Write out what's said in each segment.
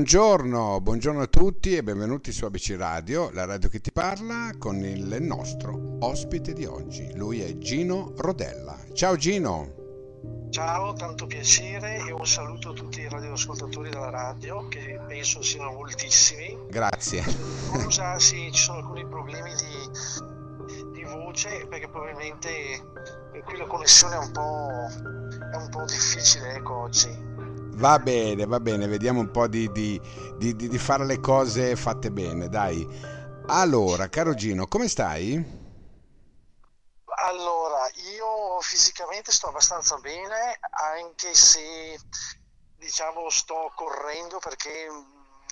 Buongiorno, buongiorno a tutti e benvenuti su ABC Radio, la radio che ti parla, con il nostro ospite di oggi. Lui è Gino Rodella. Ciao Gino. Ciao, tanto piacere e un saluto a tutti i radioascoltatori della radio, che penso siano moltissimi. Grazie. Scusa, sì, ci sono alcuni problemi di, di voce perché probabilmente qui la connessione è un po', è un po difficile ecco, oggi. Va bene, va bene, vediamo un po' di, di, di, di, fare le cose fatte bene, dai. Allora, caro Gino, come stai? Allora, io fisicamente sto abbastanza bene, anche se diciamo sto correndo perché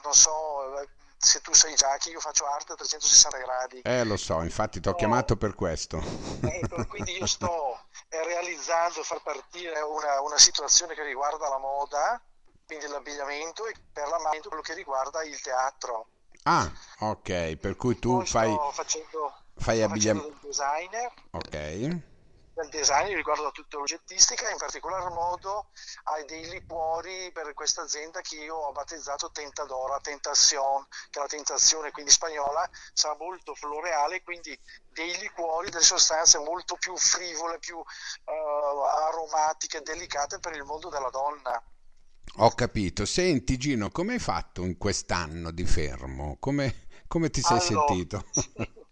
non so se tu sai già che io faccio arte a 360 gradi. Eh, lo so, infatti ti ho no. chiamato per questo. Ecco, quindi io sto realizzando, far partire una, una situazione che riguarda la moda, quindi l'abbigliamento e per l'ambiente quello che riguarda il teatro. Ah, ok, per cui tu fai, facendo, fai abbigliamento. designer. Ok del design riguardo a tutta l'oggettistica, in particolar modo ai dei liquori per questa azienda che io ho battezzato Tentadora, Tentación, che è la tentazione quindi spagnola, sarà molto floreale, quindi dei liquori, delle sostanze molto più frivole, più uh, aromatiche, delicate per il mondo della donna. Ho capito. Senti Gino, come hai fatto in quest'anno di fermo? Come, come ti sei allora, sentito?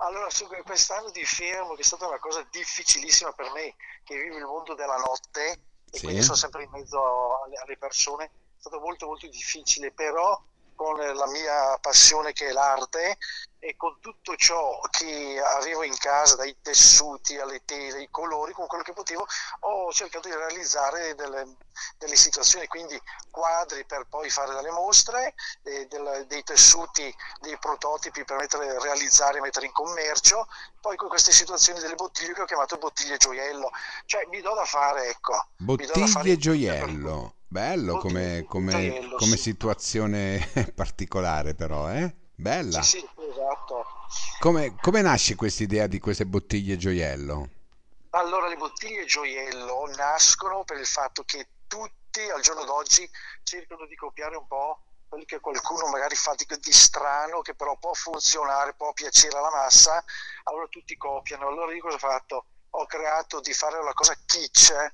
Allora, su quest'anno di fermo, che è stata una cosa difficilissima per me, che vivo il mondo della notte e Sì. quindi sono sempre in mezzo alle, alle persone, è stato molto molto difficile, però con la mia passione che è l'arte e con tutto ciò che avevo in casa, dai tessuti alle tele, i colori, con quello che potevo, ho cercato di realizzare delle, delle situazioni, quindi quadri per poi fare delle mostre, del- dei tessuti, dei prototipi per mettere, realizzare e mettere in commercio, poi con queste situazioni delle bottiglie che ho chiamato bottiglie gioiello, cioè mi do da fare, ecco. do da fare Bottiglie gioiello. Bello come, come- come situazione particolare però, eh? Bella. Sì, sì, esatto. Come, come nasce questa idea di queste bottiglie gioiello? Allora, le bottiglie gioiello nascono per il fatto che tutti al giorno d'oggi cercano di copiare un po' quello che qualcuno magari fa di, di strano, che però può funzionare, può piacere alla massa, allora tutti copiano. Allora io cosa ho fatto? Ho creato di fare una cosa kitsch, eh.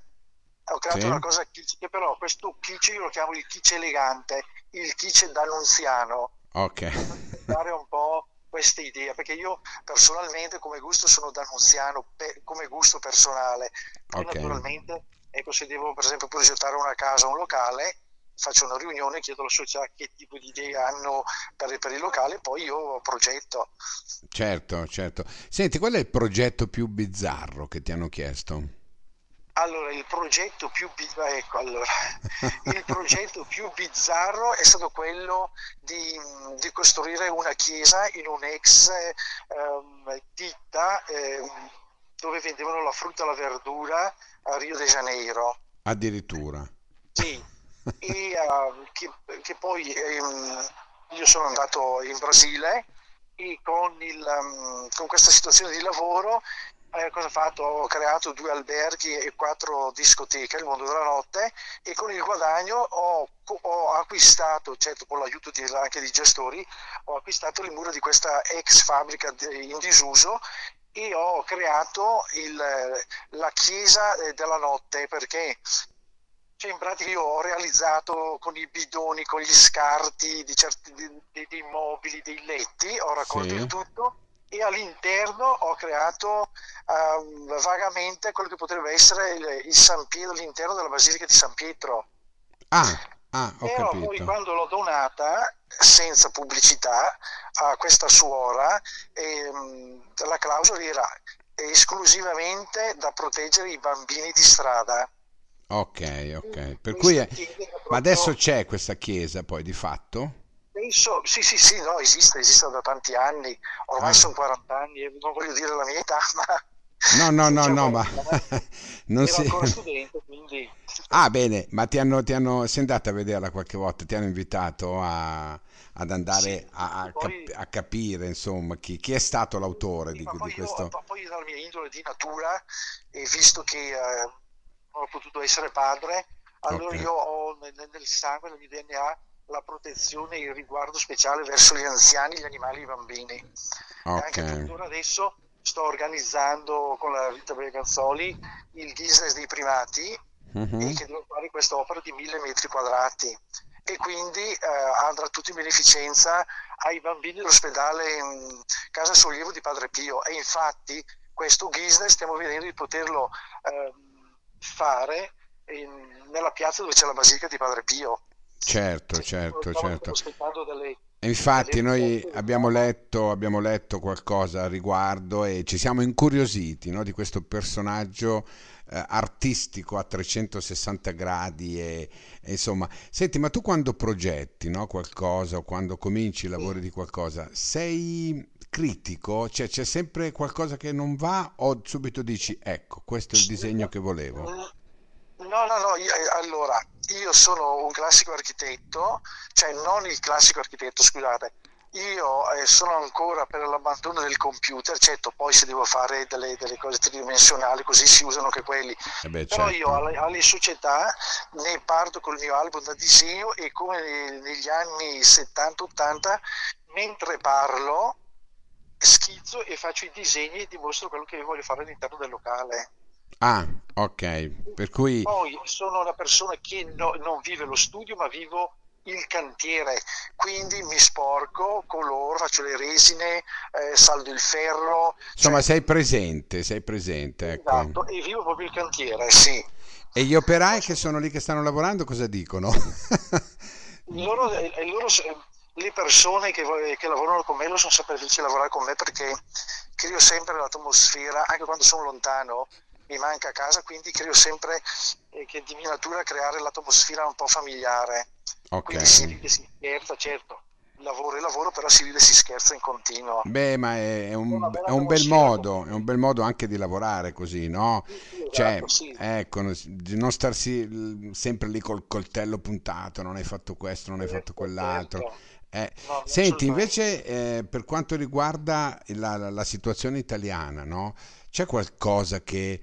Ho creato Sì. una cosa kitsch, che però questo kitsch io lo chiamo il kitsch elegante, il kitsch d'annunziano Ok. dare un po' questa idea, perché io personalmente come gusto sono d'annunziano, pe- come gusto personale. Poi Ok. naturalmente, ecco, se devo per esempio progettare una casa un locale, faccio una riunione, chiedo alla società che tipo di idee hanno per, per il locale, poi io progetto. Certo, certo. Senti, qual è il progetto più bizzarro che ti hanno chiesto? Allora, il progetto più, bi- ecco, allora, il progetto più bizzarro è stato quello di, di costruire una chiesa in un'ex ehm, ditta ehm, dove vendevano la frutta e la verdura a Rio de Janeiro. Addirittura. Sì, e ehm, che, che poi ehm, io sono andato in Brasile e con, il, ehm, con questa situazione di lavoro eh, cosa ho fatto? Ho creato due alberghi e quattro discoteche, il mondo della notte, e con il guadagno ho, ho acquistato, certo con l'aiuto di- anche di gestori, ho acquistato le mura di questa ex fabbrica in disuso e ho creato il- la chiesa eh, della notte perché cioè in pratica io ho realizzato con i bidoni, con gli scarti di certi, di- di- dei mobili, dei letti, ho raccolto Sì. il tutto e all'interno ho creato ehm, vagamente quello che potrebbe essere il, il San Pietro, l'interno della Basilica di San Pietro. Ah, ah, ho Però poi capito. quando l'ho donata, senza pubblicità, a questa suora, ehm, la clausola era esclusivamente da proteggere i bambini di strada. Ok, ok. Per Mi cui è... Ma adesso c'è questa chiesa poi di fatto? Penso, sì, sì, sì, no, esiste, esiste da tanti anni, ormai Ah. sono 40 anni, non voglio dire la mia età, ma No, no, no, Sì, no, ma 40 anni. non si... ancora studente, quindi Ah, bene, ma ti hanno, ti hanno, sei andata a vederla qualche volta, ti hanno invitato a, ad andare Sì, a, a poi- cap- a capire, insomma, chi, chi è stato l'autore Sì, di, di io, questo... ma poi dalla mia indole di natura, e visto che eh, non ho potuto essere padre, allora Ok. io ho nel, nel sangue, nel mio DNA, la protezione e il riguardo speciale verso gli anziani, gli animali e i bambini. Okay. Anche tuttora adesso sto organizzando con la Rita Breganzoli il business dei primati mm-hmm. e che devo fare questa opera di mille metri quadrati e quindi eh, andrà tutto in beneficenza ai bambini dell'ospedale Casa Sollievo di Padre Pio e infatti questo business stiamo vedendo di poterlo eh, fare in, nella piazza dove c'è la Basilica di Padre Pio. Certo, certo, certo. Infatti noi abbiamo letto, abbiamo letto, qualcosa a riguardo e ci siamo incuriositi no, di questo personaggio eh, artistico a 360 gradi e, e, insomma, senti, ma tu quando progetti no, qualcosa o quando cominci i lavori di qualcosa, sei critico? Cioè c'è sempre qualcosa che non va o subito dici ecco, questo è il disegno che volevo? No, no, no, io, eh, allora, io sono un classico architetto, cioè non il classico architetto, scusate, io eh, sono ancora per l'abbandono del computer, certo, poi se devo fare delle, delle cose tridimensionali così si usano anche quelli, eh beh, però certo. io alle, alle, società ne parto col mio album da disegno e come negli anni 70-80, mentre parlo, schizzo e faccio i disegni e dimostro quello che voglio fare all'interno del locale. Ah, ok, per cui... Poi sono una persona che no, non vive lo studio, ma vivo il cantiere, quindi mi sporco, coloro, faccio le resine, eh, saldo il ferro. Insomma, cioè... sei presente, sei presente. Ecco. Esatto, e vivo proprio il cantiere, sì. E gli operai che sono lì che stanno lavorando cosa dicono? loro, loro, le persone che, che, lavorano con me lo sono sempre felici di lavorare con me perché creo sempre l'atmosfera, anche quando sono lontano, mi manca a casa, quindi creo sempre eh, che di mia natura creare l'atmosfera un po' familiare. Okay. Quindi si ride, si scherza, certo. Lavoro e lavoro, però si ride e si scherza in continuo. Beh, ma è, un, è un bel modo, è un bel modo anche di lavorare così, no? Sì, sì, esatto, cioè, sì. ecco, di non starsi sempre lì col coltello puntato, non hai fatto questo, non hai fatto quell'altro. Certo. Eh, no, senti, invece eh, per quanto riguarda la, la, la situazione italiana, no? C'è qualcosa che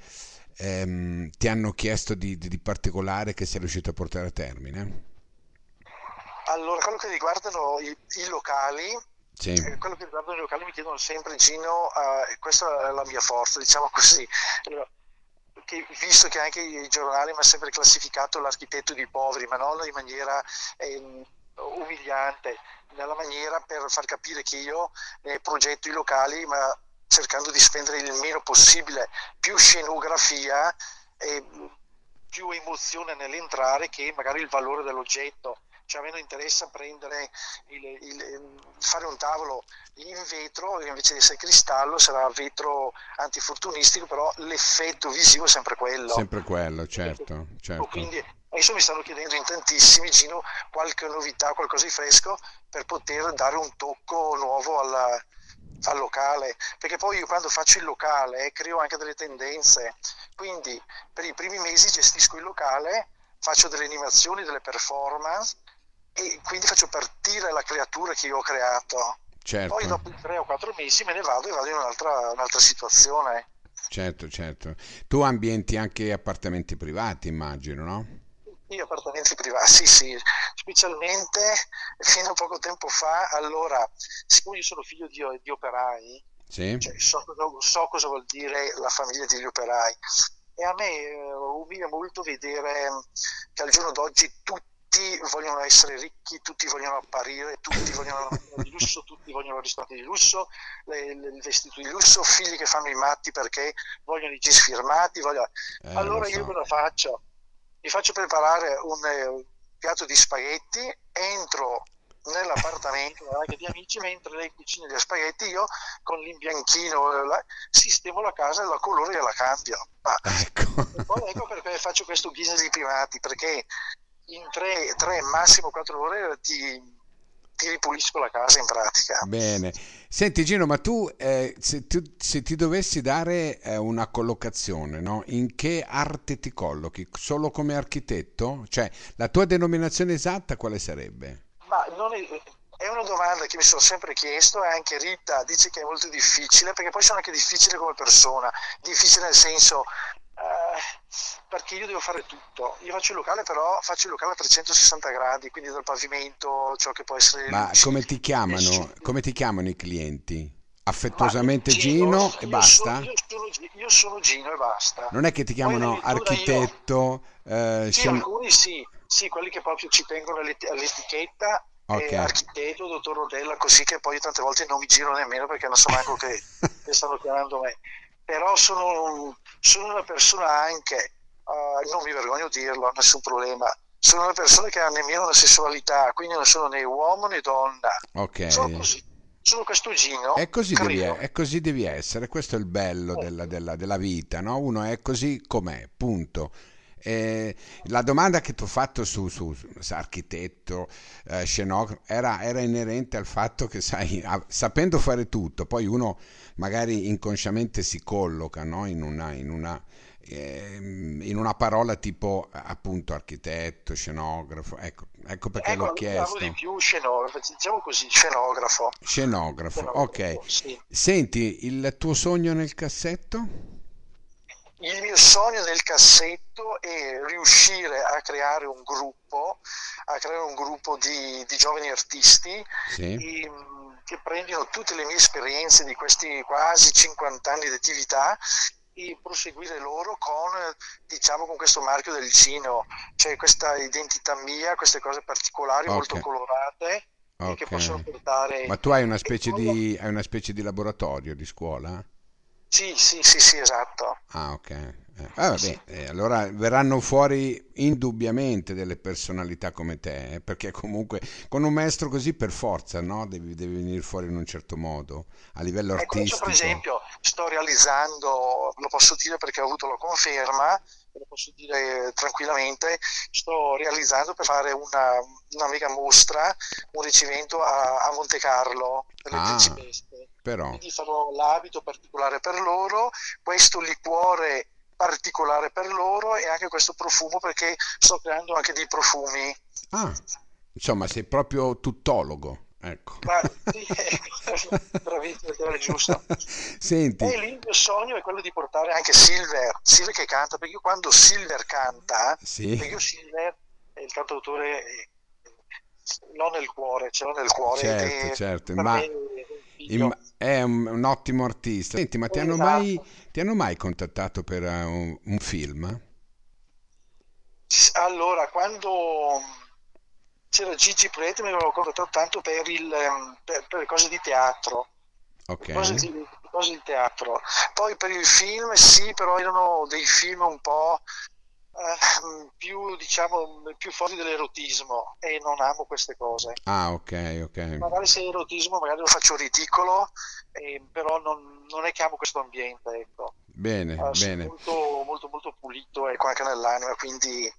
ehm, ti hanno chiesto di, di, di, particolare che sei riuscito a portare a termine? Allora, quello che riguardano i, i locali, sì. eh, quello che riguardano i locali mi chiedono sempre, Gino, uh, questa è la mia forza, diciamo così. Allora, che, visto che anche i giornali mi hanno sempre classificato l'architetto di poveri, ma non in maniera eh, umiliante, nella maniera per far capire che io eh, progetto i locali, ma cercando di spendere il meno possibile più scenografia e più emozione nell'entrare che magari il valore dell'oggetto. Cioè a me non interessa prendere il, il, fare un tavolo in vetro invece di essere cristallo sarà vetro antifortunistico, però l'effetto visivo è sempre quello. Sempre quello, certo. certo. Quindi adesso mi stanno chiedendo in tantissimi, Gino, qualche novità, qualcosa di fresco per poter dare un tocco nuovo alla, al locale, perché poi io quando faccio il locale creo anche delle tendenze, quindi per i primi mesi gestisco il locale, faccio delle animazioni, delle performance e quindi faccio partire la creatura che io ho creato. Certo. Poi dopo tre o quattro mesi me ne vado e vado in un'altra, un'altra situazione. Certo, certo. Tu ambienti anche appartamenti privati, immagino, no? Io appartamenti privati, sì, sì, specialmente fino a poco tempo fa, allora, siccome io sono figlio di, di operai, sì. cioè, so, so, cosa vuol dire la famiglia degli operai, e a me eh, umilia molto vedere che al giorno d'oggi tutti vogliono essere ricchi, tutti vogliono apparire, tutti vogliono di lusso, tutti vogliono ristoranti di lusso, le, le, il vestito di lusso, figli che fanno i matti perché vogliono i jeans firmati. Vogliono... Eh, allora so. io cosa faccio? Mi faccio preparare un, eh, un piatto di spaghetti, entro nell'appartamento anche di amici mentre lei cucina gli spaghetti io con l'imbianchino la, sistemo la casa e la colore e la cambio ma ecco. ecco perché faccio questo business di primati perché in 3, massimo 4 ore ti ti ripulisco la casa in pratica. Bene. Senti Gino, ma tu, eh, se, tu se, ti dovessi dare eh, una collocazione, no? in che arte ti collochi? Solo come architetto? Cioè, la tua denominazione esatta quale sarebbe? Ma è, è, una domanda che mi sono sempre chiesto e anche Rita dice che è molto difficile, perché poi sono anche difficile come persona, difficile nel senso... Eh, perché io devo fare tutto. Io faccio il locale, però faccio il locale a 360 gradi, quindi dal pavimento, ciò che può essere... Ma come ti chiamano, come ti chiamano i clienti? Affettuosamente Gino, Gino, e basta? Sono, io, sono, io, sono, Gino e basta. Non è che ti chiamano architetto? Io... Eh, sì, scen... alcuni sì, sì, quelli che proprio ci tengono all'etichetta Okay. architetto, dottor Rodella, così che poi tante volte non mi giro nemmeno perché non so manco che, che stanno chiamando me. Però sono, sono una persona anche uh, non mi vergogno di dirlo, nessun problema. Sono una persona che ha nemmeno una sessualità, quindi non sono né uomo né donna. Ok. Sono così. Sono questo Gino. E così, devi, è così devi essere, questo è il bello della, della, della, vita, no? Uno è così com'è, punto. Eh, la domanda che ti ho fatto su, su, su architetto, eh, scenografo, era, era, inerente al fatto che, sai, a, sapendo fare tutto, poi uno magari inconsciamente si colloca no? in, una, in, una, Ehm, in una parola tipo appunto architetto, scenografo, ecco, ecco perché ecco, l'ho chiesto. di più scenografo, diciamo così, scenografo. Scenografo, scenografo ok. Sì. Senti, il tuo sogno nel cassetto? Il mio sogno nel cassetto è riuscire a creare un gruppo, a creare un gruppo di, di giovani artisti sì. e, che prendono tutte le mie esperienze di questi quasi 50 anni di attività e proseguire loro con, diciamo, con questo marchio del Cino, cioè questa identità mia, queste cose particolari okay. molto colorate okay. che possono portare... Ma tu hai una, specie di, hai una specie di laboratorio di scuola? Sì, sì, sì, sì, esatto. Ah, ok. Eh, ah, vabbè, eh, allora verranno fuori indubbiamente delle personalità come te, eh, perché comunque con un maestro così per forza no? devi, devi, venire fuori in un certo modo a livello ecco, artistico. per esempio sto realizzando, lo posso dire perché ho avuto la conferma, lo posso dire tranquillamente, sto realizzando per fare una, una mega mostra, un ricevimento a, a Monte Carlo per le ah, principesse. Però. Quindi farò l'abito particolare per loro, questo liquore particolare per loro e anche questo profumo perché sto creando anche dei profumi. Ah, insomma sei proprio tuttologo. Ecco. Ma, sì, bravissimo, era giusto. Senti. E lì il mio sogno è quello di portare anche Silver, Silver che canta, perché io quando Silver canta, sì. perché io Silver è il cantautore l'ho nel cuore, ce l'ho nel cuore. Certo, certo, ma è un, un, ottimo artista. Senti, ma ti hanno, esatto. mai, ti hanno mai contattato per uh, un, un, film? Allora, quando c'era Gigi Prete mi avevano contattato tanto per, il, ehm, per, per cose di teatro. Ok. Cose di, cose di teatro. Poi per il film sì, però erano dei film un po' Uh, più diciamo più forti dell'erotismo e non amo queste cose. Ah ok ok. Magari se è erotismo magari lo faccio ridicolo eh, però non, non, è che amo questo ambiente ecco. Bene uh, bene. molto molto molto pulito ecco anche nell'anima quindi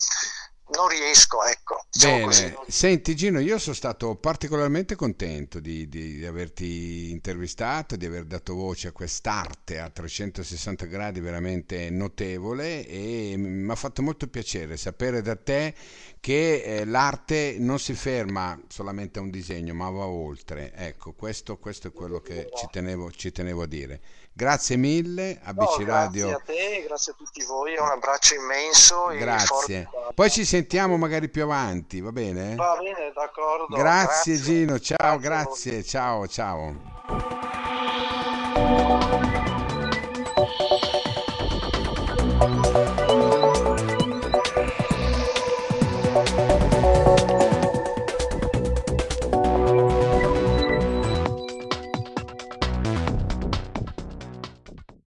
non riesco, ecco. Diciamo Bene, così. senti Gino, io sono stato particolarmente contento di, di, di, averti intervistato, di aver dato voce a quest'arte a 360 gradi veramente notevole e mi ha fatto molto piacere sapere da te che eh, l'arte non si ferma solamente a un disegno, ma va oltre. Ecco, questo, questo è quello che ci tenevo, ci tenevo a dire. Grazie mille, ABC no, Radio. Grazie a te, grazie a tutti voi, un abbraccio immenso. Grazie. Poi ci sentiamo magari più avanti, va bene? Va bene, d'accordo. Grazie, grazie. Gino, ciao, grazie, grazie ciao, ciao.